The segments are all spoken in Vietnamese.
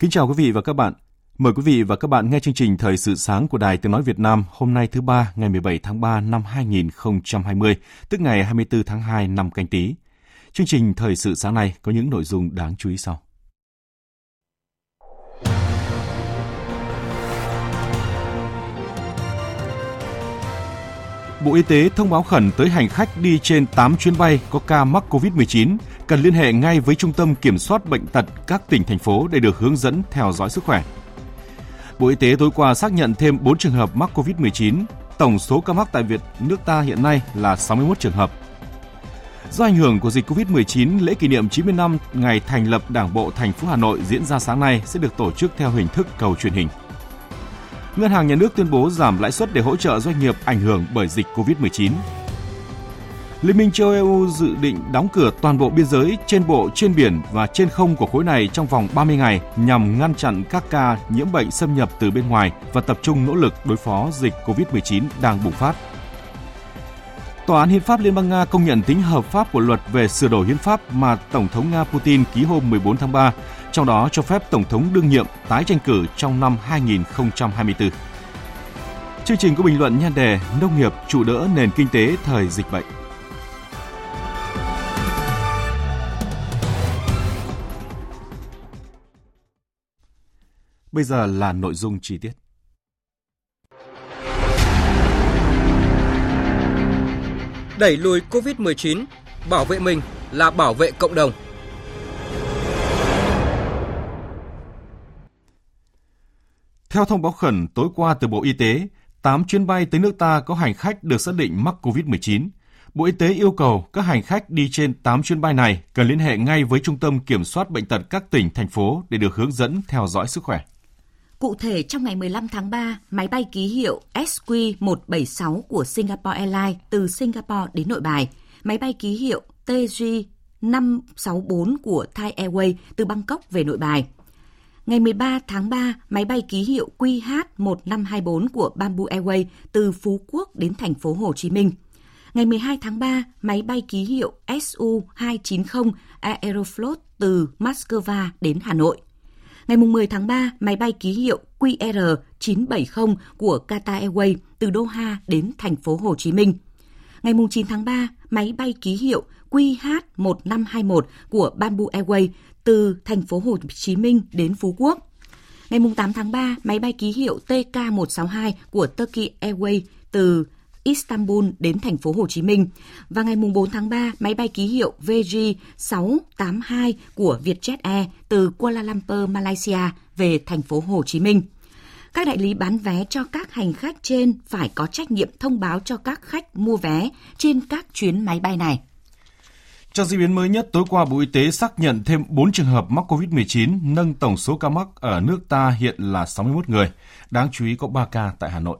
Kính chào quý vị và các bạn. Mời quý vị và các bạn nghe chương trình Thời sự sáng của Đài Tiếng Nói Việt Nam hôm nay thứ ba ngày 17 tháng 3 năm 2020, tức ngày 24 tháng 2 năm canh tí. Chương trình Thời sự sáng nay có những nội dung đáng chú ý sau. Bộ Y tế thông báo khẩn tới hành khách đi trên 8 chuyến bay có ca mắc COVID-19 cần liên hệ ngay với Trung tâm Kiểm soát Bệnh tật các tỉnh, thành phố để được hướng dẫn theo dõi sức khỏe. Bộ Y tế tối qua xác nhận thêm 4 trường hợp mắc COVID-19. Tổng số ca mắc tại Việt nước ta hiện nay là 61 trường hợp. Do ảnh hưởng của dịch COVID-19, lễ kỷ niệm 90 năm ngày thành lập Đảng bộ thành phố Hà Nội diễn ra sáng nay sẽ được tổ chức theo hình thức cầu truyền hình. Ngân hàng Nhà nước tuyên bố giảm lãi suất để hỗ trợ doanh nghiệp ảnh hưởng bởi dịch COVID-19. Liên minh châu EU dự định đóng cửa toàn bộ biên giới trên bộ, trên biển và trên không của khối này trong vòng 30 ngày nhằm ngăn chặn các ca nhiễm bệnh xâm nhập từ bên ngoài và tập trung nỗ lực đối phó dịch COVID-19 đang bùng phát. Tòa án Hiến pháp Liên bang Nga công nhận tính hợp pháp của luật về sửa đổi hiến pháp mà Tổng thống Nga Putin ký hôm 14 tháng 3, trong đó cho phép Tổng thống đương nhiệm tái tranh cử trong năm 2024. Chương trình có bình luận nhan đề Nông nghiệp trụ đỡ nền kinh tế thời dịch bệnh. Bây giờ là nội dung chi tiết. Đẩy lùi COVID-19, bảo vệ mình là bảo vệ cộng đồng. Theo thông báo khẩn tối qua từ Bộ Y tế, 8 chuyến bay tới nước ta có hành khách được xác định mắc COVID-19. Bộ Y tế yêu cầu các hành khách đi trên 8 chuyến bay này cần liên hệ ngay với Trung tâm Kiểm soát Bệnh tật các tỉnh, thành phố để được hướng dẫn theo dõi sức khỏe. Cụ thể, trong ngày 15 tháng 3, máy bay ký hiệu SQ176 của Singapore Airlines từ Singapore đến Nội Bài, máy bay ký hiệu TG 564 của Thai Airways từ Bangkok về Nội Bài. Ngày 13 tháng 3, máy bay ký hiệu QH1524 của Bamboo Airways từ Phú Quốc đến thành phố Hồ Chí Minh. Ngày 12 tháng 3, máy bay ký hiệu SU290 Aeroflot từ Moscow đến Hà Nội. Ngày 10 tháng 3, máy bay ký hiệu QR970 của Qatar Airways từ Doha đến thành phố Hồ Chí Minh. Ngày 9 tháng 3, máy bay ký hiệu QH1521 của Bamboo Airways từ thành phố Hồ Chí Minh đến Phú Quốc. Ngày 8 tháng 3, máy bay ký hiệu TK162 của Turkey Airways từ Istanbul đến thành phố Hồ Chí Minh và ngày 4 tháng 3 máy bay ký hiệu VG682 của Vietjet Air từ Kuala Lumpur, Malaysia về thành phố Hồ Chí Minh. Các đại lý bán vé cho các hành khách trên phải có trách nhiệm thông báo cho các khách mua vé trên các chuyến máy bay này. Trong diễn biến mới nhất, tối qua Bộ Y tế xác nhận thêm 4 trường hợp mắc COVID-19, nâng tổng số ca mắc ở nước ta hiện là 61 người. Đáng chú ý có 3 ca tại Hà Nội.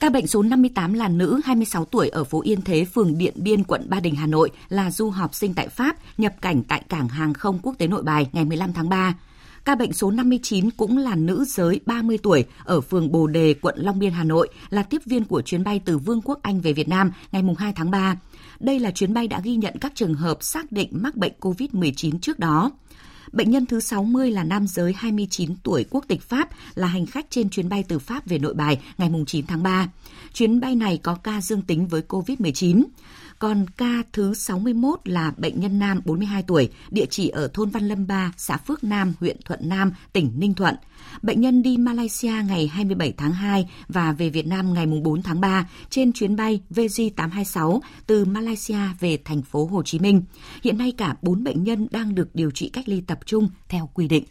Ca bệnh số 58 là nữ 26 tuổi ở phố Yên Thế, phường Điện Biên, quận Ba Đình, Hà Nội là du học sinh tại Pháp, nhập cảnh tại cảng hàng không quốc tế Nội Bài ngày 15 tháng 3. Ca bệnh số 59 cũng là nữ giới 30 tuổi ở phường Bồ Đề, quận Long Biên, Hà Nội, là tiếp viên của chuyến bay từ Vương quốc Anh về Việt Nam ngày 2 tháng 3. Đây là chuyến bay đã ghi nhận các trường hợp xác định mắc bệnh COVID-19 trước đó. Bệnh nhân thứ 60 là nam giới 29 tuổi quốc tịch Pháp, là hành khách trên chuyến bay từ Pháp về nội bài ngày 9 tháng 3. Chuyến bay này có ca dương tính với COVID-19. Còn ca thứ 61 là bệnh nhân nam 42 tuổi, địa chỉ ở thôn Văn Lâm 3, xã Phước Nam, huyện Thuận Nam, tỉnh Ninh Thuận. Bệnh nhân đi Malaysia ngày 27 tháng 2 và về Việt Nam ngày 4 tháng 3 trên chuyến bay VJ826 từ Malaysia về thành phố Hồ Chí Minh. Hiện nay cả 4 bệnh nhân đang được điều trị cách ly tập trung theo quy định.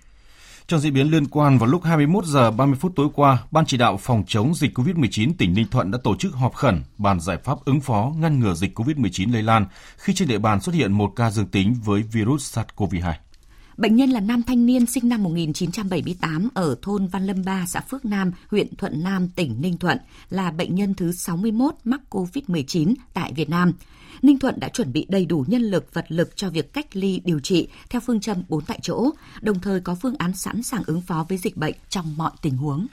Trong diễn biến liên quan, vào lúc 21 giờ 30 phút tối qua, Ban chỉ đạo phòng chống dịch COVID-19 tỉnh Ninh Thuận đã tổ chức họp khẩn bàn giải pháp ứng phó ngăn ngừa dịch COVID-19 lây lan khi trên địa bàn xuất hiện một ca dương tính với virus SARS-CoV-2. Bệnh nhân là nam thanh niên sinh năm 1978 ở thôn Văn Lâm 3, xã Phước Nam, huyện Thuận Nam, tỉnh Ninh Thuận, là bệnh nhân thứ 61 mắc COVID-19 tại Việt Nam. Ninh Thuận đã chuẩn bị đầy đủ nhân lực, vật lực cho việc cách ly điều trị theo phương châm 4 tại chỗ, đồng thời có phương án sẵn sàng ứng phó với dịch bệnh trong mọi tình huống.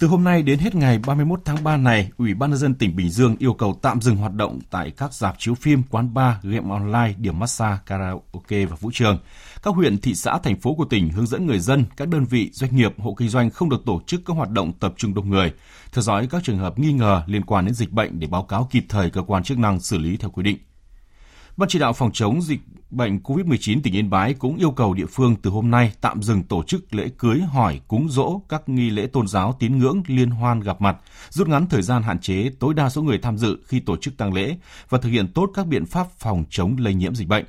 Từ hôm nay đến hết ngày 31 tháng 3 này, Ủy ban nhân dân tỉnh Bình Dương yêu cầu tạm dừng hoạt động tại các dạp chiếu phim, quán bar, game online, điểm massage, karaoke và vũ trường. Các huyện, thị xã, thành phố của tỉnh hướng dẫn người dân, các đơn vị, doanh nghiệp, hộ kinh doanh không được tổ chức các hoạt động tập trung đông người, theo dõi các trường hợp nghi ngờ liên quan đến dịch bệnh để báo cáo kịp thời cơ quan chức năng xử lý theo quy định. Ban chỉ đạo phòng chống dịch bệnh COVID-19 tỉnh Yên Bái cũng yêu cầu địa phương từ hôm nay tạm dừng tổ chức lễ cưới, hỏi, cúng dỗ, các nghi lễ tôn giáo, tín ngưỡng, liên hoan gặp mặt, rút ngắn thời gian hạn chế tối đa số người tham dự khi tổ chức tang lễ và thực hiện tốt các biện pháp phòng chống lây nhiễm dịch bệnh.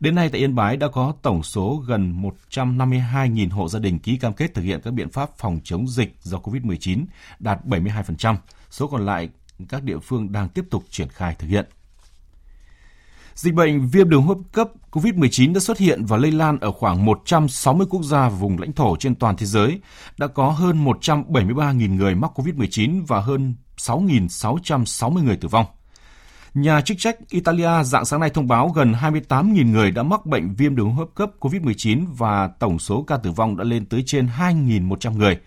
Đến nay tại Yên Bái đã có tổng số gần 152.000 hộ gia đình ký cam kết thực hiện các biện pháp phòng chống dịch do COVID-19, đạt 72%. Số còn lại các địa phương đang tiếp tục triển khai thực hiện. Dịch bệnh viêm đường hô hấp cấp COVID-19 đã xuất hiện và lây lan ở khoảng 160 quốc gia và vùng lãnh thổ trên toàn thế giới. Đã có hơn 173.000 người mắc COVID-19 và hơn 6.660 người tử vong. Nhà chức trách Italia dạng sáng nay thông báo gần 28.000 người đã mắc bệnh viêm đường hô hấp cấp COVID-19 và tổng số ca tử vong đã lên tới trên 2.100 người.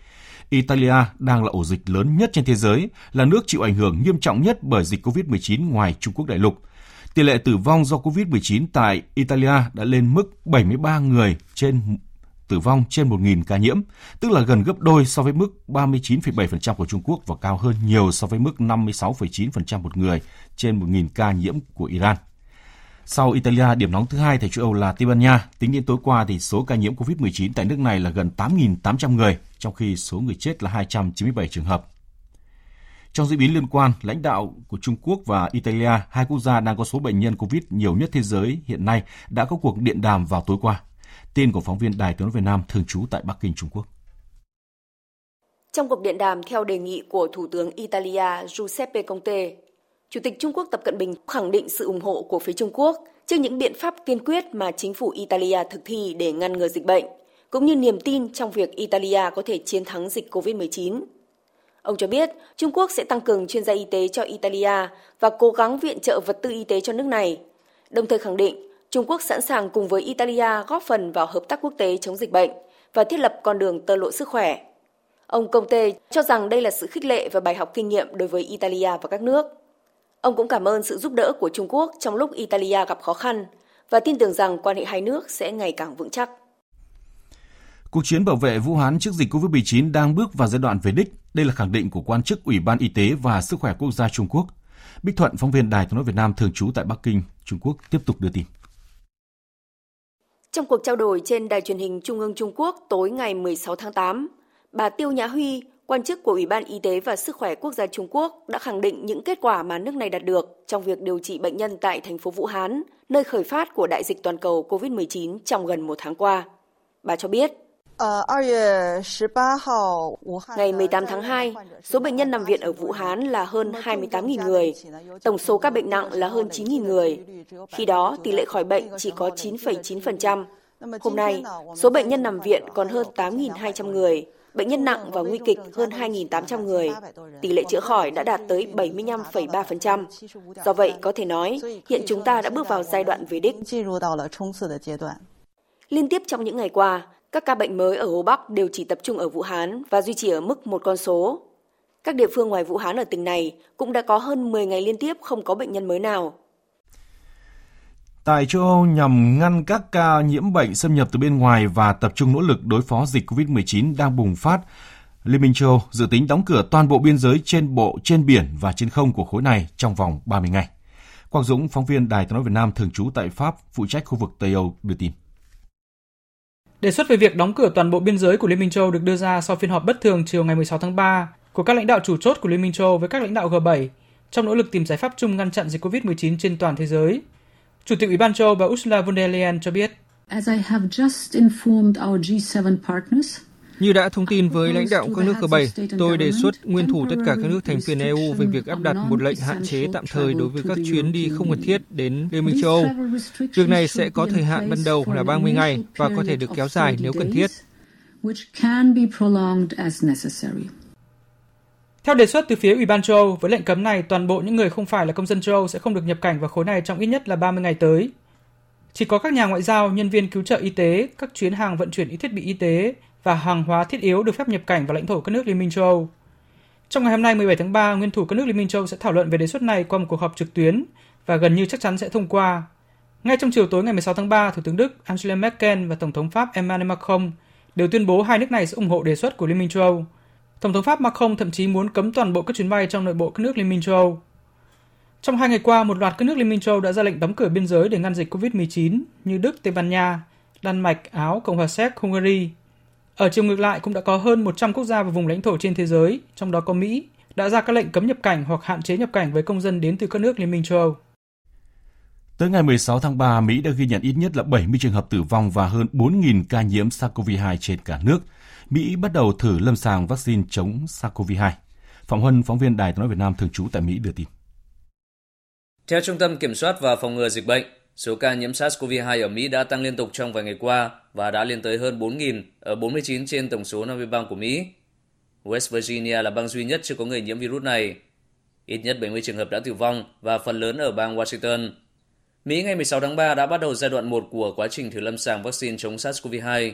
Italia đang là ổ dịch lớn nhất trên thế giới, là nước chịu ảnh hưởng nghiêm trọng nhất bởi dịch COVID-19 ngoài Trung Quốc đại lục. Tỷ lệ tử vong do COVID-19 tại Italia đã lên mức 73 người trên tử vong trên 1.000 ca nhiễm, tức là gần gấp đôi so với mức 39,7% của Trung Quốc và cao hơn nhiều so với mức 56,9% một người trên 1.000 ca nhiễm của Iran. Sau Italia, điểm nóng thứ hai tại châu Âu là Tây Ban Nha. Tính đến tối qua thì số ca nhiễm COVID-19 tại nước này là gần 8.800 người, trong khi số người chết là 297 trường hợp. Trong diễn biến liên quan, lãnh đạo của Trung Quốc và Italia, hai quốc gia đang có số bệnh nhân COVID nhiều nhất thế giới hiện nay, đã có cuộc điện đàm vào tối qua. Tin của phóng viên Đài tiếng nói Việt Nam thường trú tại Bắc Kinh, Trung Quốc. Trong cuộc điện đàm theo đề nghị của Thủ tướng Italia Giuseppe Conte, Chủ tịch Trung Quốc Tập Cận Bình khẳng định sự ủng hộ của phía Trung Quốc trước những biện pháp kiên quyết mà chính phủ Italia thực thi để ngăn ngừa dịch bệnh, cũng như niềm tin trong việc Italia có thể chiến thắng dịch COVID-19. Ông cho biết Trung Quốc sẽ tăng cường chuyên gia y tế cho Italia và cố gắng viện trợ vật tư y tế cho nước này, đồng thời khẳng định Trung Quốc sẵn sàng cùng với Italia góp phần vào hợp tác quốc tế chống dịch bệnh và thiết lập con đường tơ lộ sức khỏe. Ông Conte cho rằng đây là sự khích lệ và bài học kinh nghiệm đối với Italia và các nước. Ông cũng cảm ơn sự giúp đỡ của Trung Quốc trong lúc Italia gặp khó khăn và tin tưởng rằng quan hệ hai nước sẽ ngày càng vững chắc. Cuộc chiến bảo vệ Vũ Hán trước dịch COVID-19 đang bước vào giai đoạn về đích. Đây là khẳng định của quan chức Ủy ban Y tế và Sức khỏe Quốc gia Trung Quốc. Bích Thuận, phóng viên Đài tiếng nói Việt Nam thường trú tại Bắc Kinh, Trung Quốc tiếp tục đưa tin. Trong cuộc trao đổi trên đài truyền hình Trung ương Trung Quốc tối ngày 16 tháng 8, bà Tiêu Nhã Huy, quan chức của Ủy ban Y tế và Sức khỏe Quốc gia Trung Quốc đã khẳng định những kết quả mà nước này đạt được trong việc điều trị bệnh nhân tại thành phố Vũ Hán, nơi khởi phát của đại dịch toàn cầu COVID-19 trong gần một tháng qua. Bà cho biết, Ngày 18 tháng 2, số bệnh nhân nằm viện ở Vũ Hán là hơn 28.000 người, tổng số các bệnh nặng là hơn 9.000 người. Khi đó, tỷ lệ khỏi bệnh chỉ có 9,9%. Hôm nay, số bệnh nhân nằm viện còn hơn 8.200 người, bệnh nhân nặng và nguy kịch hơn 2.800 người. Tỷ lệ chữa khỏi đã đạt tới 75,3%. Do vậy, có thể nói, hiện chúng ta đã bước vào giai đoạn về đích. Liên tiếp trong những ngày qua, các ca bệnh mới ở Hồ Bắc đều chỉ tập trung ở Vũ Hán và duy trì ở mức một con số. Các địa phương ngoài Vũ Hán ở tỉnh này cũng đã có hơn 10 ngày liên tiếp không có bệnh nhân mới nào. Tại châu Âu nhằm ngăn các ca nhiễm bệnh xâm nhập từ bên ngoài và tập trung nỗ lực đối phó dịch COVID-19 đang bùng phát, Liên minh châu dự tính đóng cửa toàn bộ biên giới trên bộ, trên biển và trên không của khối này trong vòng 30 ngày. Quang Dũng, phóng viên Đài tiếng nói Việt Nam thường trú tại Pháp, phụ trách khu vực Tây Âu đưa tin. Đề xuất về việc đóng cửa toàn bộ biên giới của Liên minh châu được đưa ra sau phiên họp bất thường chiều ngày 16 tháng 3 của các lãnh đạo chủ chốt của Liên minh châu với các lãnh đạo G7 trong nỗ lực tìm giải pháp chung ngăn chặn dịch COVID-19 trên toàn thế giới. Chủ tịch Ủy ban châu bà Ursula von der Leyen cho biết, As I have just informed our G7 partners, như đã thông tin với lãnh đạo các nước G7, tôi đề xuất nguyên thủ tất cả các nước thành viên EU về việc áp đặt một lệnh hạn chế tạm thời đối với các chuyến đi không cần thiết đến Liên minh châu Âu. Việc này sẽ có thời hạn ban đầu là 30 ngày và có thể được kéo dài nếu cần thiết. Theo đề xuất từ phía Ủy ban châu Âu, với lệnh cấm này, toàn bộ những người không phải là công dân châu Âu sẽ không được nhập cảnh vào khối này trong ít nhất là 30 ngày tới. Chỉ có các nhà ngoại giao, nhân viên cứu trợ y tế, các chuyến hàng vận chuyển y thiết bị y tế và hàng hóa thiết yếu được phép nhập cảnh vào lãnh thổ các nước Liên minh châu Âu. Trong ngày hôm nay 17 tháng 3, nguyên thủ các nước Liên minh châu Âu sẽ thảo luận về đề xuất này qua một cuộc họp trực tuyến và gần như chắc chắn sẽ thông qua. Ngay trong chiều tối ngày 16 tháng 3, Thủ tướng Đức Angela Merkel và Tổng thống Pháp Emmanuel Macron đều tuyên bố hai nước này sẽ ủng hộ đề xuất của Liên minh châu Âu. Tổng thống Pháp Macron thậm chí muốn cấm toàn bộ các chuyến bay trong nội bộ các nước Liên minh châu Âu. Trong hai ngày qua, một loạt các nước Liên minh châu Âu đã ra lệnh đóng cửa biên giới để ngăn dịch COVID-19 như Đức, Tây Ban Nha, Đan Mạch, Áo, Cộng hòa Séc, Hungary, ở chiều ngược lại cũng đã có hơn 100 quốc gia và vùng lãnh thổ trên thế giới, trong đó có Mỹ, đã ra các lệnh cấm nhập cảnh hoặc hạn chế nhập cảnh với công dân đến từ các nước Liên minh châu Âu. Tới ngày 16 tháng 3, Mỹ đã ghi nhận ít nhất là 70 trường hợp tử vong và hơn 4.000 ca nhiễm SARS-CoV-2 trên cả nước. Mỹ bắt đầu thử lâm sàng vaccine chống SARS-CoV-2. Phạm Huân, phóng viên Đài tiếng nói Việt Nam thường trú tại Mỹ đưa tin. Theo Trung tâm Kiểm soát và Phòng ngừa Dịch bệnh, Số ca nhiễm SARS-CoV-2 ở Mỹ đã tăng liên tục trong vài ngày qua và đã lên tới hơn 4.000 ở 49 trên tổng số 50 bang của Mỹ. West Virginia là bang duy nhất chưa có người nhiễm virus này. Ít nhất 70 trường hợp đã tử vong và phần lớn ở bang Washington. Mỹ ngày 16 tháng 3 đã bắt đầu giai đoạn 1 của quá trình thử lâm sàng vaccine chống SARS-CoV-2.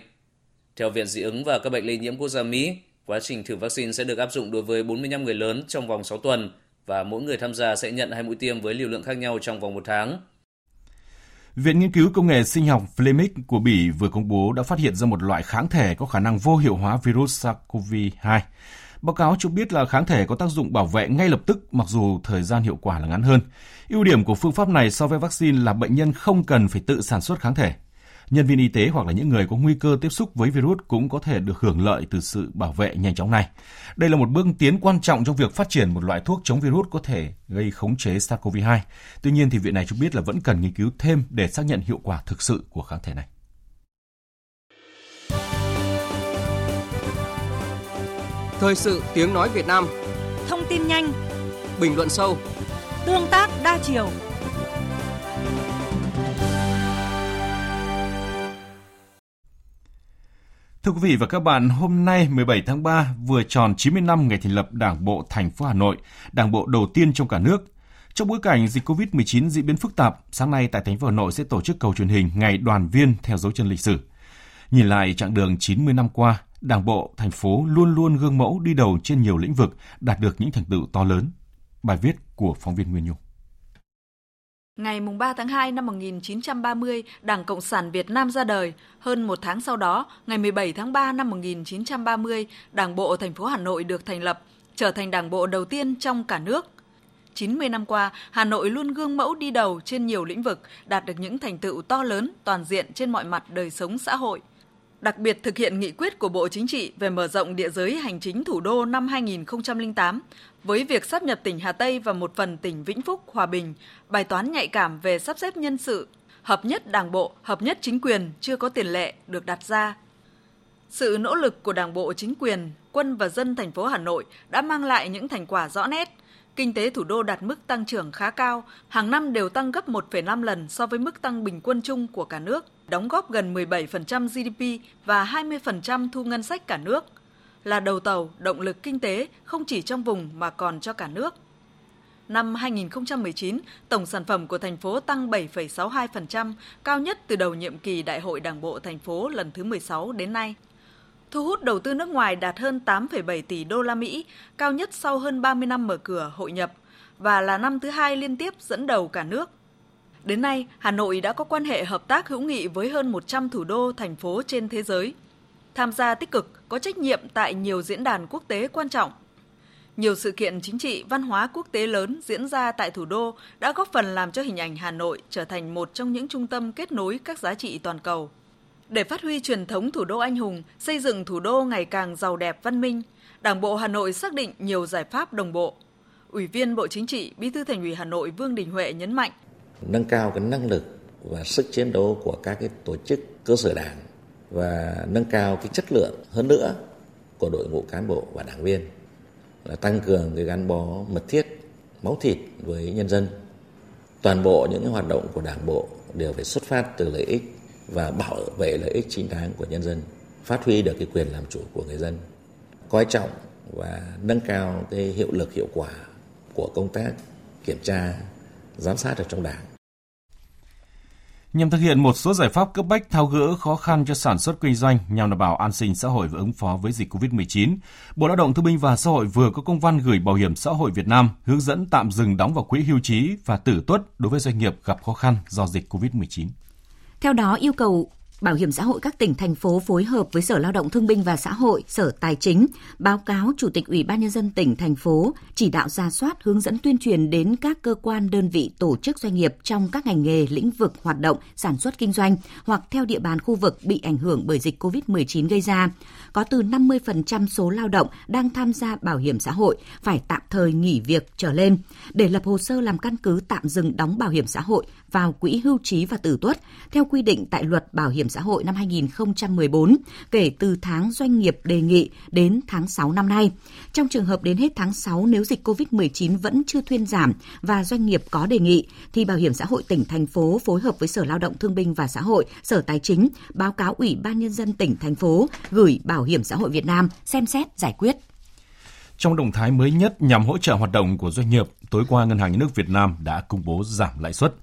Theo Viện Dị ứng và các bệnh lây nhiễm quốc gia Mỹ, quá trình thử vaccine sẽ được áp dụng đối với 45 người lớn trong vòng 6 tuần và mỗi người tham gia sẽ nhận hai mũi tiêm với liều lượng khác nhau trong vòng một tháng. Viện Nghiên cứu Công nghệ Sinh học Flemic của Bỉ vừa công bố đã phát hiện ra một loại kháng thể có khả năng vô hiệu hóa virus SARS-CoV-2. Báo cáo cho biết là kháng thể có tác dụng bảo vệ ngay lập tức, mặc dù thời gian hiệu quả là ngắn hơn. Ưu điểm của phương pháp này so với vaccine là bệnh nhân không cần phải tự sản xuất kháng thể nhân viên y tế hoặc là những người có nguy cơ tiếp xúc với virus cũng có thể được hưởng lợi từ sự bảo vệ nhanh chóng này. Đây là một bước tiến quan trọng trong việc phát triển một loại thuốc chống virus có thể gây khống chế SARS-CoV-2. Tuy nhiên thì viện này cho biết là vẫn cần nghiên cứu thêm để xác nhận hiệu quả thực sự của kháng thể này. Thời sự tiếng nói Việt Nam Thông tin nhanh Bình luận sâu Tương tác đa chiều Thưa quý vị và các bạn, hôm nay 17 tháng 3 vừa tròn 90 năm ngày thành lập Đảng bộ thành phố Hà Nội, đảng bộ đầu tiên trong cả nước. Trong bối cảnh dịch COVID-19 diễn biến phức tạp, sáng nay tại thành phố Hà Nội sẽ tổ chức cầu truyền hình Ngày đoàn viên theo dấu chân lịch sử. Nhìn lại chặng đường 90 năm qua, Đảng bộ thành phố luôn luôn gương mẫu đi đầu trên nhiều lĩnh vực, đạt được những thành tựu to lớn. Bài viết của phóng viên Nguyên Nhung. Ngày 3 tháng 2 năm 1930, Đảng Cộng sản Việt Nam ra đời. Hơn một tháng sau đó, ngày 17 tháng 3 năm 1930, Đảng bộ thành phố Hà Nội được thành lập, trở thành đảng bộ đầu tiên trong cả nước. 90 năm qua, Hà Nội luôn gương mẫu đi đầu trên nhiều lĩnh vực, đạt được những thành tựu to lớn, toàn diện trên mọi mặt đời sống xã hội đặc biệt thực hiện nghị quyết của Bộ Chính trị về mở rộng địa giới hành chính thủ đô năm 2008 với việc sắp nhập tỉnh Hà Tây và một phần tỉnh Vĩnh Phúc, Hòa Bình, bài toán nhạy cảm về sắp xếp nhân sự, hợp nhất đảng bộ, hợp nhất chính quyền chưa có tiền lệ được đặt ra. Sự nỗ lực của Đảng bộ, chính quyền, quân và dân thành phố Hà Nội đã mang lại những thành quả rõ nét. Kinh tế thủ đô đạt mức tăng trưởng khá cao, hàng năm đều tăng gấp 1,5 lần so với mức tăng bình quân chung của cả nước đóng góp gần 17% GDP và 20% thu ngân sách cả nước, là đầu tàu động lực kinh tế không chỉ trong vùng mà còn cho cả nước. Năm 2019, tổng sản phẩm của thành phố tăng 7,62%, cao nhất từ đầu nhiệm kỳ Đại hội Đảng bộ thành phố lần thứ 16 đến nay. Thu hút đầu tư nước ngoài đạt hơn 8,7 tỷ đô la Mỹ, cao nhất sau hơn 30 năm mở cửa hội nhập và là năm thứ hai liên tiếp dẫn đầu cả nước Đến nay, Hà Nội đã có quan hệ hợp tác hữu nghị với hơn 100 thủ đô, thành phố trên thế giới. Tham gia tích cực, có trách nhiệm tại nhiều diễn đàn quốc tế quan trọng. Nhiều sự kiện chính trị, văn hóa quốc tế lớn diễn ra tại thủ đô đã góp phần làm cho hình ảnh Hà Nội trở thành một trong những trung tâm kết nối các giá trị toàn cầu. Để phát huy truyền thống thủ đô anh hùng, xây dựng thủ đô ngày càng giàu đẹp văn minh, Đảng bộ Hà Nội xác định nhiều giải pháp đồng bộ. Ủy viên Bộ Chính trị, Bí thư Thành ủy Hà Nội Vương Đình Huệ nhấn mạnh: nâng cao cái năng lực và sức chiến đấu của các cái tổ chức cơ sở đảng và nâng cao cái chất lượng hơn nữa của đội ngũ cán bộ và đảng viên là tăng cường cái gắn bó mật thiết, máu thịt với nhân dân. Toàn bộ những hoạt động của đảng bộ đều phải xuất phát từ lợi ích và bảo vệ lợi ích chính đáng của nhân dân, phát huy được cái quyền làm chủ của người dân. Coi trọng và nâng cao cái hiệu lực hiệu quả của công tác kiểm tra, giám sát ở trong đảng nhằm thực hiện một số giải pháp cấp bách tháo gỡ khó khăn cho sản xuất kinh doanh nhằm đảm bảo an sinh xã hội và ứng phó với dịch COVID-19, Bộ Lao động Thương binh và Xã hội vừa có công văn gửi Bảo hiểm xã hội Việt Nam hướng dẫn tạm dừng đóng vào quỹ hưu trí và tử tuất đối với doanh nghiệp gặp khó khăn do dịch COVID-19. Theo đó, yêu cầu Bảo hiểm xã hội các tỉnh thành phố phối hợp với Sở Lao động Thương binh và Xã hội, Sở Tài chính báo cáo Chủ tịch Ủy ban nhân dân tỉnh thành phố chỉ đạo ra soát hướng dẫn tuyên truyền đến các cơ quan đơn vị tổ chức doanh nghiệp trong các ngành nghề lĩnh vực hoạt động sản xuất kinh doanh hoặc theo địa bàn khu vực bị ảnh hưởng bởi dịch COVID-19 gây ra. Có từ 50% số lao động đang tham gia bảo hiểm xã hội phải tạm thời nghỉ việc trở lên. Để lập hồ sơ làm căn cứ tạm dừng đóng bảo hiểm xã hội vào quỹ hưu trí và tử tuất theo quy định tại luật bảo hiểm xã hội năm 2014 kể từ tháng doanh nghiệp đề nghị đến tháng 6 năm nay. Trong trường hợp đến hết tháng 6 nếu dịch COVID-19 vẫn chưa thuyên giảm và doanh nghiệp có đề nghị thì Bảo hiểm xã hội tỉnh thành phố phối hợp với Sở Lao động Thương binh và Xã hội, Sở Tài chính báo cáo Ủy ban nhân dân tỉnh thành phố gửi Bảo hiểm xã hội Việt Nam xem xét giải quyết. Trong động thái mới nhất nhằm hỗ trợ hoạt động của doanh nghiệp, tối qua Ngân hàng Nhà nước Việt Nam đã công bố giảm lãi suất.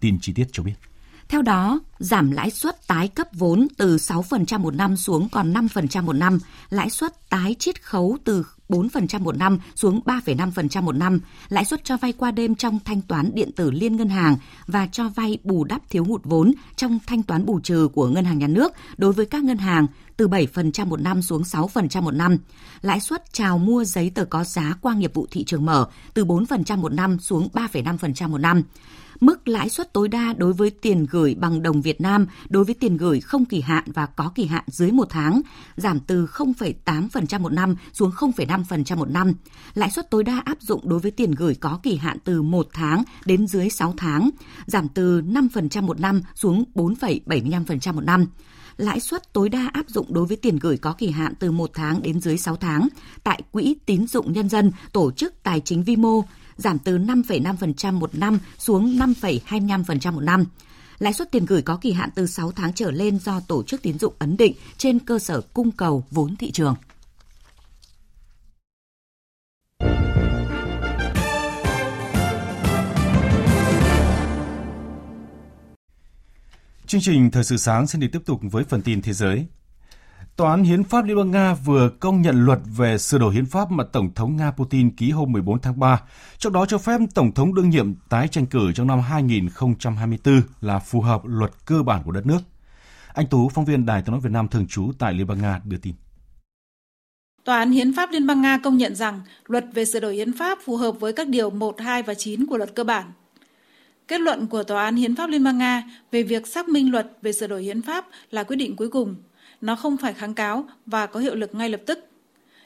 Tin chi tiết cho biết. Theo đó, giảm lãi suất tái cấp vốn từ 6% một năm xuống còn 5% một năm, lãi suất tái chiết khấu từ 4% một năm xuống 3,5% một năm, lãi suất cho vay qua đêm trong thanh toán điện tử liên ngân hàng và cho vay bù đắp thiếu hụt vốn trong thanh toán bù trừ của ngân hàng nhà nước đối với các ngân hàng từ 7% một năm xuống 6% một năm. Lãi suất chào mua giấy tờ có giá qua nghiệp vụ thị trường mở từ 4% một năm xuống 3,5% một năm mức lãi suất tối đa đối với tiền gửi bằng đồng Việt Nam đối với tiền gửi không kỳ hạn và có kỳ hạn dưới một tháng giảm từ 0,8% một năm xuống 0,5% một năm. Lãi suất tối đa áp dụng đối với tiền gửi có kỳ hạn từ 1 tháng đến dưới 6 tháng giảm từ 5% một năm xuống 4,75% một năm lãi suất tối đa áp dụng đối với tiền gửi có kỳ hạn từ 1 tháng đến dưới 6 tháng tại Quỹ tín dụng nhân dân, tổ chức tài chính vi mô giảm từ 5,5% một năm xuống 5,25% một năm. Lãi suất tiền gửi có kỳ hạn từ 6 tháng trở lên do tổ chức tín dụng ấn định trên cơ sở cung cầu vốn thị trường. Chương trình Thời sự sáng xin được tiếp tục với phần tin thế giới. Tòa án Hiến pháp Liên bang Nga vừa công nhận luật về sửa đổi hiến pháp mà Tổng thống Nga Putin ký hôm 14 tháng 3, trong đó cho phép Tổng thống đương nhiệm tái tranh cử trong năm 2024 là phù hợp luật cơ bản của đất nước. Anh Tú, phóng viên Đài tiếng nói Việt Nam thường trú tại Liên bang Nga đưa tin. Tòa án Hiến pháp Liên bang Nga công nhận rằng luật về sửa đổi hiến pháp phù hợp với các điều 1, 2 và 9 của luật cơ bản. Kết luận của Tòa án Hiến pháp Liên bang Nga về việc xác minh luật về sửa đổi hiến pháp là quyết định cuối cùng – nó không phải kháng cáo và có hiệu lực ngay lập tức.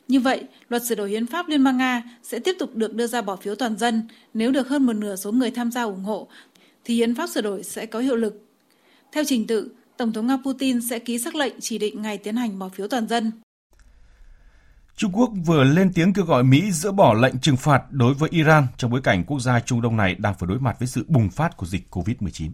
Như vậy, luật sửa đổi hiến pháp Liên bang Nga sẽ tiếp tục được đưa ra bỏ phiếu toàn dân nếu được hơn một nửa số người tham gia ủng hộ, thì hiến pháp sửa đổi sẽ có hiệu lực. Theo trình tự, Tổng thống Nga Putin sẽ ký sắc lệnh chỉ định ngày tiến hành bỏ phiếu toàn dân. Trung Quốc vừa lên tiếng kêu gọi Mỹ dỡ bỏ lệnh trừng phạt đối với Iran trong bối cảnh quốc gia Trung Đông này đang phải đối mặt với sự bùng phát của dịch COVID-19.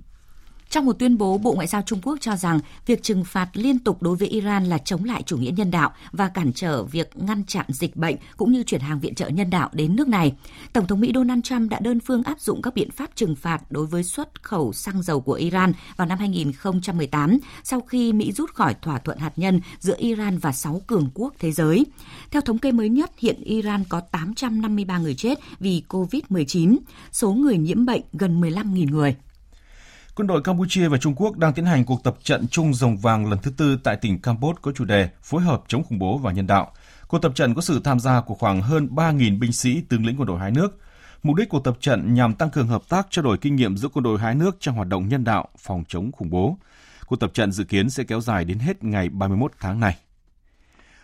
Trong một tuyên bố, Bộ Ngoại giao Trung Quốc cho rằng việc trừng phạt liên tục đối với Iran là chống lại chủ nghĩa nhân đạo và cản trở việc ngăn chặn dịch bệnh cũng như chuyển hàng viện trợ nhân đạo đến nước này. Tổng thống Mỹ Donald Trump đã đơn phương áp dụng các biện pháp trừng phạt đối với xuất khẩu xăng dầu của Iran vào năm 2018 sau khi Mỹ rút khỏi thỏa thuận hạt nhân giữa Iran và 6 cường quốc thế giới. Theo thống kê mới nhất, hiện Iran có 853 người chết vì COVID-19, số người nhiễm bệnh gần 15.000 người. Quân đội Campuchia và Trung Quốc đang tiến hành cuộc tập trận chung rồng vàng lần thứ tư tại tỉnh Campuchia có chủ đề phối hợp chống khủng bố và nhân đạo. Cuộc tập trận có sự tham gia của khoảng hơn 3.000 binh sĩ tướng lĩnh quân đội hai nước. Mục đích của tập trận nhằm tăng cường hợp tác trao đổi kinh nghiệm giữa quân đội hai nước trong hoạt động nhân đạo, phòng chống khủng bố. Cuộc tập trận dự kiến sẽ kéo dài đến hết ngày 31 tháng này.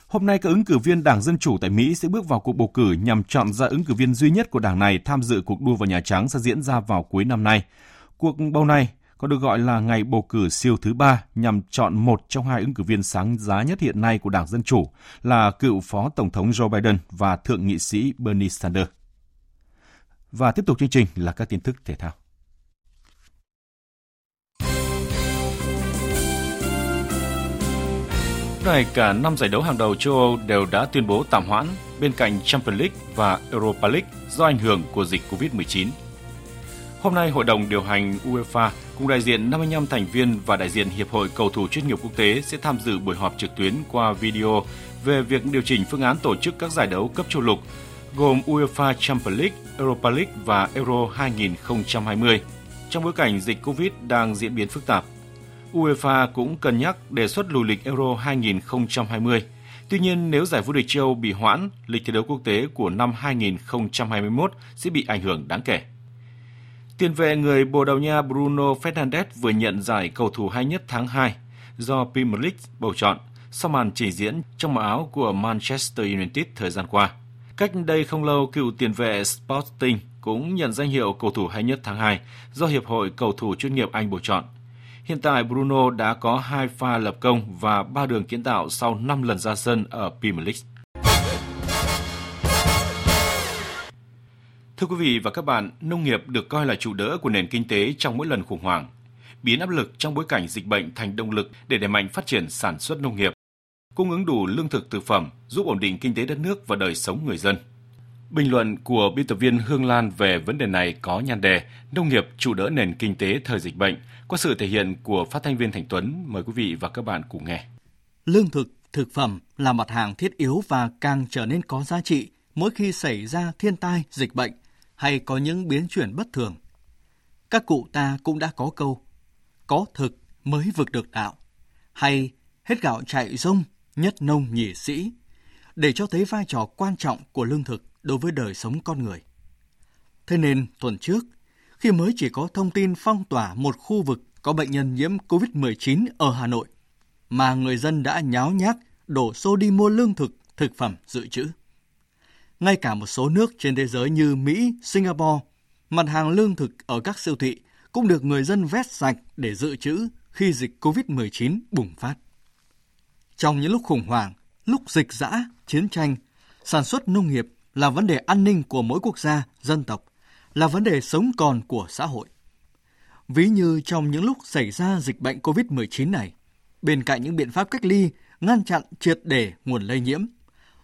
Hôm nay, các ứng cử viên Đảng Dân Chủ tại Mỹ sẽ bước vào cuộc bầu cử nhằm chọn ra ứng cử viên duy nhất của đảng này tham dự cuộc đua vào Nhà Trắng sẽ diễn ra vào cuối năm nay. Cuộc bầu này có được gọi là ngày bầu cử siêu thứ ba nhằm chọn một trong hai ứng cử viên sáng giá nhất hiện nay của Đảng Dân Chủ là cựu Phó Tổng thống Joe Biden và Thượng nghị sĩ Bernie Sanders. Và tiếp tục chương trình là các tin tức thể thao. này cả năm giải đấu hàng đầu châu Âu đều đã tuyên bố tạm hoãn, bên cạnh Champions League và Europa League do ảnh hưởng của dịch Covid-19. Hôm nay, Hội đồng điều hành UEFA cùng đại diện 55 thành viên và đại diện Hiệp hội Cầu thủ chuyên nghiệp quốc tế sẽ tham dự buổi họp trực tuyến qua video về việc điều chỉnh phương án tổ chức các giải đấu cấp châu lục gồm UEFA Champions League, Europa League và Euro 2020 trong bối cảnh dịch Covid đang diễn biến phức tạp. UEFA cũng cân nhắc đề xuất lùi lịch Euro 2020. Tuy nhiên, nếu giải vô địch châu bị hoãn, lịch thi đấu quốc tế của năm 2021 sẽ bị ảnh hưởng đáng kể. Tiền vệ người Bồ Đào Nha Bruno Fernandes vừa nhận giải cầu thủ hay nhất tháng 2 do Premier League bầu chọn sau màn trình diễn trong màu áo của Manchester United thời gian qua. Cách đây không lâu, cựu tiền vệ Sporting cũng nhận danh hiệu cầu thủ hay nhất tháng 2 do Hiệp hội Cầu thủ chuyên nghiệp Anh bầu chọn. Hiện tại Bruno đã có hai pha lập công và ba đường kiến tạo sau 5 lần ra sân ở Premier League. Thưa quý vị và các bạn, nông nghiệp được coi là trụ đỡ của nền kinh tế trong mỗi lần khủng hoảng. Biến áp lực trong bối cảnh dịch bệnh thành động lực để đẩy mạnh phát triển sản xuất nông nghiệp, cung ứng đủ lương thực thực phẩm, giúp ổn định kinh tế đất nước và đời sống người dân. Bình luận của biên tập viên Hương Lan về vấn đề này có nhan đề Nông nghiệp trụ đỡ nền kinh tế thời dịch bệnh, qua sự thể hiện của phát thanh viên Thành Tuấn. Mời quý vị và các bạn cùng nghe. Lương thực, thực phẩm là mặt hàng thiết yếu và càng trở nên có giá trị mỗi khi xảy ra thiên tai, dịch bệnh hay có những biến chuyển bất thường. Các cụ ta cũng đã có câu, có thực mới vực được đạo, hay hết gạo chạy rông, nhất nông nhị sĩ, để cho thấy vai trò quan trọng của lương thực đối với đời sống con người. Thế nên, tuần trước, khi mới chỉ có thông tin phong tỏa một khu vực có bệnh nhân nhiễm COVID-19 ở Hà Nội, mà người dân đã nháo nhác đổ xô đi mua lương thực, thực phẩm dự trữ. Ngay cả một số nước trên thế giới như Mỹ, Singapore, mặt hàng lương thực ở các siêu thị cũng được người dân vét sạch để dự trữ khi dịch COVID-19 bùng phát. Trong những lúc khủng hoảng, lúc dịch dã, chiến tranh, sản xuất nông nghiệp là vấn đề an ninh của mỗi quốc gia, dân tộc, là vấn đề sống còn của xã hội. Ví như trong những lúc xảy ra dịch bệnh COVID-19 này, bên cạnh những biện pháp cách ly, ngăn chặn triệt để nguồn lây nhiễm,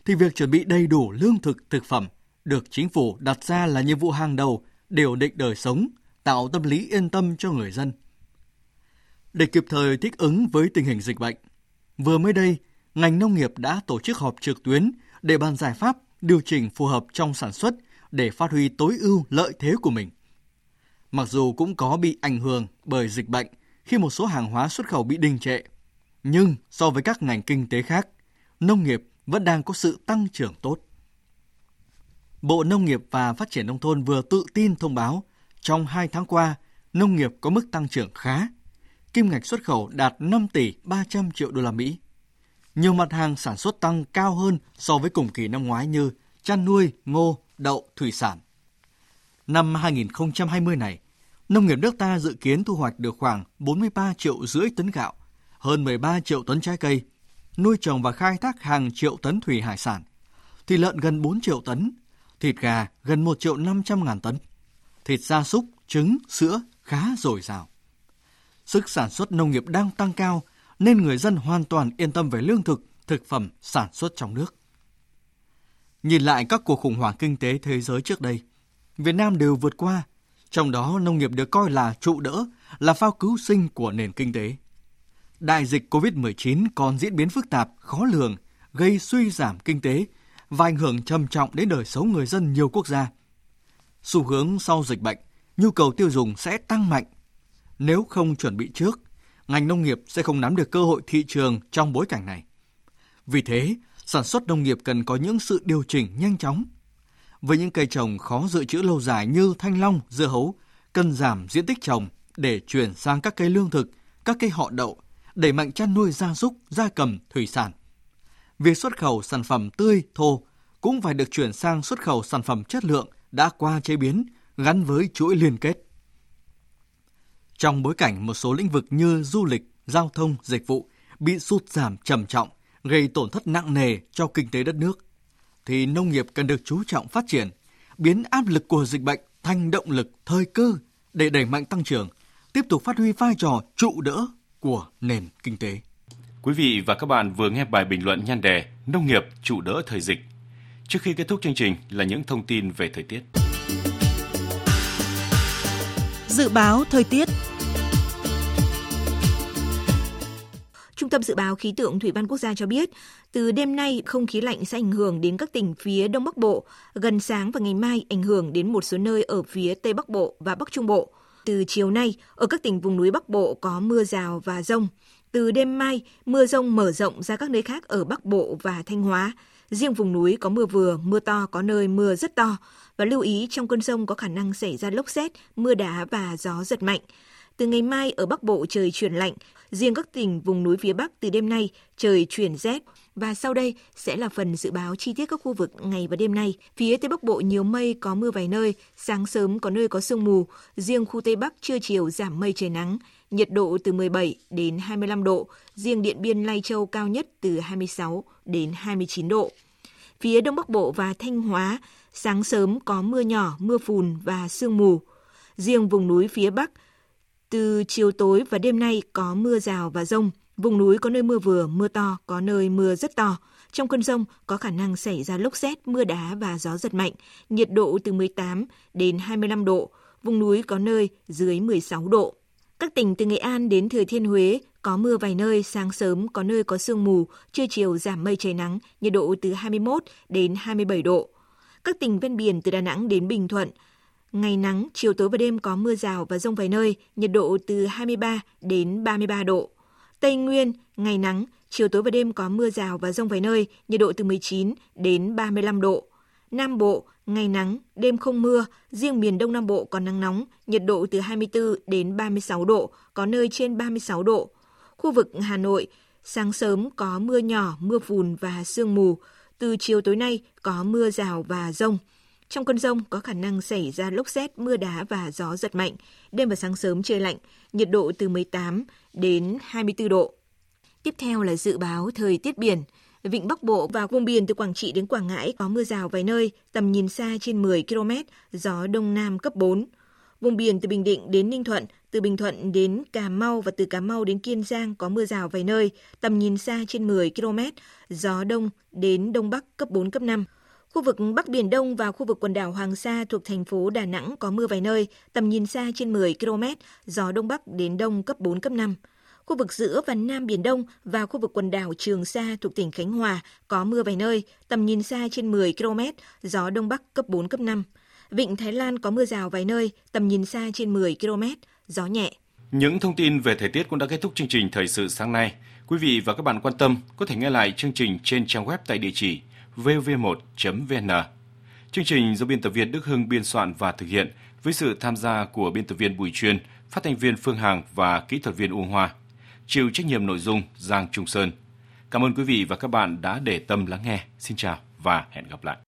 thì việc chuẩn bị đầy đủ lương thực, thực phẩm được chính phủ đặt ra là nhiệm vụ hàng đầu để ổn định đời sống, tạo tâm lý yên tâm cho người dân. Để kịp thời thích ứng với tình hình dịch bệnh, vừa mới đây, ngành nông nghiệp đã tổ chức họp trực tuyến để bàn giải pháp điều chỉnh phù hợp trong sản xuất để phát huy tối ưu lợi thế của mình. Mặc dù cũng có bị ảnh hưởng bởi dịch bệnh khi một số hàng hóa xuất khẩu bị đình trệ, nhưng so với các ngành kinh tế khác, nông nghiệp vẫn đang có sự tăng trưởng tốt. Bộ Nông nghiệp và Phát triển Nông thôn vừa tự tin thông báo trong 2 tháng qua, nông nghiệp có mức tăng trưởng khá. Kim ngạch xuất khẩu đạt 5 tỷ 300 triệu đô la Mỹ. Nhiều mặt hàng sản xuất tăng cao hơn so với cùng kỳ năm ngoái như chăn nuôi, ngô, đậu, thủy sản. Năm 2020 này, nông nghiệp nước ta dự kiến thu hoạch được khoảng 43 triệu rưỡi tấn gạo, hơn 13 triệu tấn trái cây, nuôi trồng và khai thác hàng triệu tấn thủy hải sản, thịt lợn gần 4 triệu tấn, thịt gà gần 1 triệu 500 ngàn tấn, thịt gia súc, trứng, sữa khá dồi dào. Sức sản xuất nông nghiệp đang tăng cao nên người dân hoàn toàn yên tâm về lương thực, thực phẩm sản xuất trong nước. Nhìn lại các cuộc khủng hoảng kinh tế thế giới trước đây, Việt Nam đều vượt qua, trong đó nông nghiệp được coi là trụ đỡ, là phao cứu sinh của nền kinh tế. Đại dịch COVID-19 còn diễn biến phức tạp, khó lường, gây suy giảm kinh tế và ảnh hưởng trầm trọng đến đời sống người dân nhiều quốc gia. Xu hướng sau dịch bệnh, nhu cầu tiêu dùng sẽ tăng mạnh. Nếu không chuẩn bị trước, ngành nông nghiệp sẽ không nắm được cơ hội thị trường trong bối cảnh này. Vì thế, Sản xuất nông nghiệp cần có những sự điều chỉnh nhanh chóng. Với những cây trồng khó dự trữ lâu dài như thanh long, dưa hấu, cần giảm diện tích trồng để chuyển sang các cây lương thực, các cây họ đậu, đẩy mạnh chăn nuôi gia súc, gia cầm, thủy sản. Việc xuất khẩu sản phẩm tươi, thô cũng phải được chuyển sang xuất khẩu sản phẩm chất lượng đã qua chế biến gắn với chuỗi liên kết. Trong bối cảnh một số lĩnh vực như du lịch, giao thông, dịch vụ bị sụt giảm trầm trọng, gây tổn thất nặng nề cho kinh tế đất nước, thì nông nghiệp cần được chú trọng phát triển, biến áp lực của dịch bệnh thành động lực thời cơ để đẩy mạnh tăng trưởng, tiếp tục phát huy vai trò trụ đỡ của nền kinh tế. Quý vị và các bạn vừa nghe bài bình luận nhan đề Nông nghiệp trụ đỡ thời dịch. Trước khi kết thúc chương trình là những thông tin về thời tiết. Dự báo thời tiết Trung tâm Dự báo Khí tượng Thủy văn Quốc gia cho biết, từ đêm nay không khí lạnh sẽ ảnh hưởng đến các tỉnh phía Đông Bắc Bộ, gần sáng và ngày mai ảnh hưởng đến một số nơi ở phía Tây Bắc Bộ và Bắc Trung Bộ. Từ chiều nay, ở các tỉnh vùng núi Bắc Bộ có mưa rào và rông. Từ đêm mai, mưa rông mở rộng ra các nơi khác ở Bắc Bộ và Thanh Hóa. Riêng vùng núi có mưa vừa, mưa to, có nơi mưa rất to. Và lưu ý trong cơn rông có khả năng xảy ra lốc xét, mưa đá và gió giật mạnh. Từ ngày mai ở Bắc Bộ trời chuyển lạnh, riêng các tỉnh vùng núi phía Bắc từ đêm nay trời chuyển rét. Và sau đây sẽ là phần dự báo chi tiết các khu vực ngày và đêm nay. Phía Tây Bắc Bộ nhiều mây có mưa vài nơi, sáng sớm có nơi có sương mù, riêng khu Tây Bắc trưa chiều giảm mây trời nắng, nhiệt độ từ 17 đến 25 độ, riêng Điện Biên Lai Châu cao nhất từ 26 đến 29 độ. Phía Đông Bắc Bộ và Thanh Hóa, sáng sớm có mưa nhỏ, mưa phùn và sương mù. Riêng vùng núi phía Bắc, từ chiều tối và đêm nay có mưa rào và rông. Vùng núi có nơi mưa vừa, mưa to, có nơi mưa rất to. Trong cơn rông có khả năng xảy ra lốc xét, mưa đá và gió giật mạnh. Nhiệt độ từ 18 đến 25 độ. Vùng núi có nơi dưới 16 độ. Các tỉnh từ Nghệ An đến Thừa Thiên Huế có mưa vài nơi, sáng sớm có nơi có sương mù, trưa chiều giảm mây trời nắng, nhiệt độ từ 21 đến 27 độ. Các tỉnh ven biển từ Đà Nẵng đến Bình Thuận, ngày nắng, chiều tối và đêm có mưa rào và rông vài nơi, nhiệt độ từ 23 đến 33 độ. Tây Nguyên, ngày nắng, chiều tối và đêm có mưa rào và rông vài nơi, nhiệt độ từ 19 đến 35 độ. Nam Bộ, ngày nắng, đêm không mưa, riêng miền Đông Nam Bộ có nắng nóng, nhiệt độ từ 24 đến 36 độ, có nơi trên 36 độ. Khu vực Hà Nội, sáng sớm có mưa nhỏ, mưa phùn và sương mù. Từ chiều tối nay có mưa rào và rông. Trong cơn rông có khả năng xảy ra lốc xét, mưa đá và gió giật mạnh. Đêm và sáng sớm trời lạnh, nhiệt độ từ 18 đến 24 độ. Tiếp theo là dự báo thời tiết biển. Vịnh Bắc Bộ và vùng biển từ Quảng Trị đến Quảng Ngãi có mưa rào vài nơi, tầm nhìn xa trên 10 km, gió đông nam cấp 4. Vùng biển từ Bình Định đến Ninh Thuận, từ Bình Thuận đến Cà Mau và từ Cà Mau đến Kiên Giang có mưa rào vài nơi, tầm nhìn xa trên 10 km, gió đông đến đông bắc cấp 4, cấp 5. Khu vực Bắc Biển Đông và khu vực quần đảo Hoàng Sa thuộc thành phố Đà Nẵng có mưa vài nơi, tầm nhìn xa trên 10 km, gió Đông Bắc đến Đông cấp 4, cấp 5. Khu vực giữa và Nam Biển Đông và khu vực quần đảo Trường Sa thuộc tỉnh Khánh Hòa có mưa vài nơi, tầm nhìn xa trên 10 km, gió Đông Bắc cấp 4, cấp 5. Vịnh Thái Lan có mưa rào vài nơi, tầm nhìn xa trên 10 km, gió nhẹ. Những thông tin về thời tiết cũng đã kết thúc chương trình Thời sự sáng nay. Quý vị và các bạn quan tâm có thể nghe lại chương trình trên trang web tại địa chỉ vv1.vn. Chương trình do biên tập viên Đức Hưng biên soạn và thực hiện với sự tham gia của biên tập viên Bùi Chuyên, phát thanh viên Phương Hằng và kỹ thuật viên Uông Hoa. Chịu trách nhiệm nội dung Giang Trung Sơn. Cảm ơn quý vị và các bạn đã để tâm lắng nghe. Xin chào và hẹn gặp lại.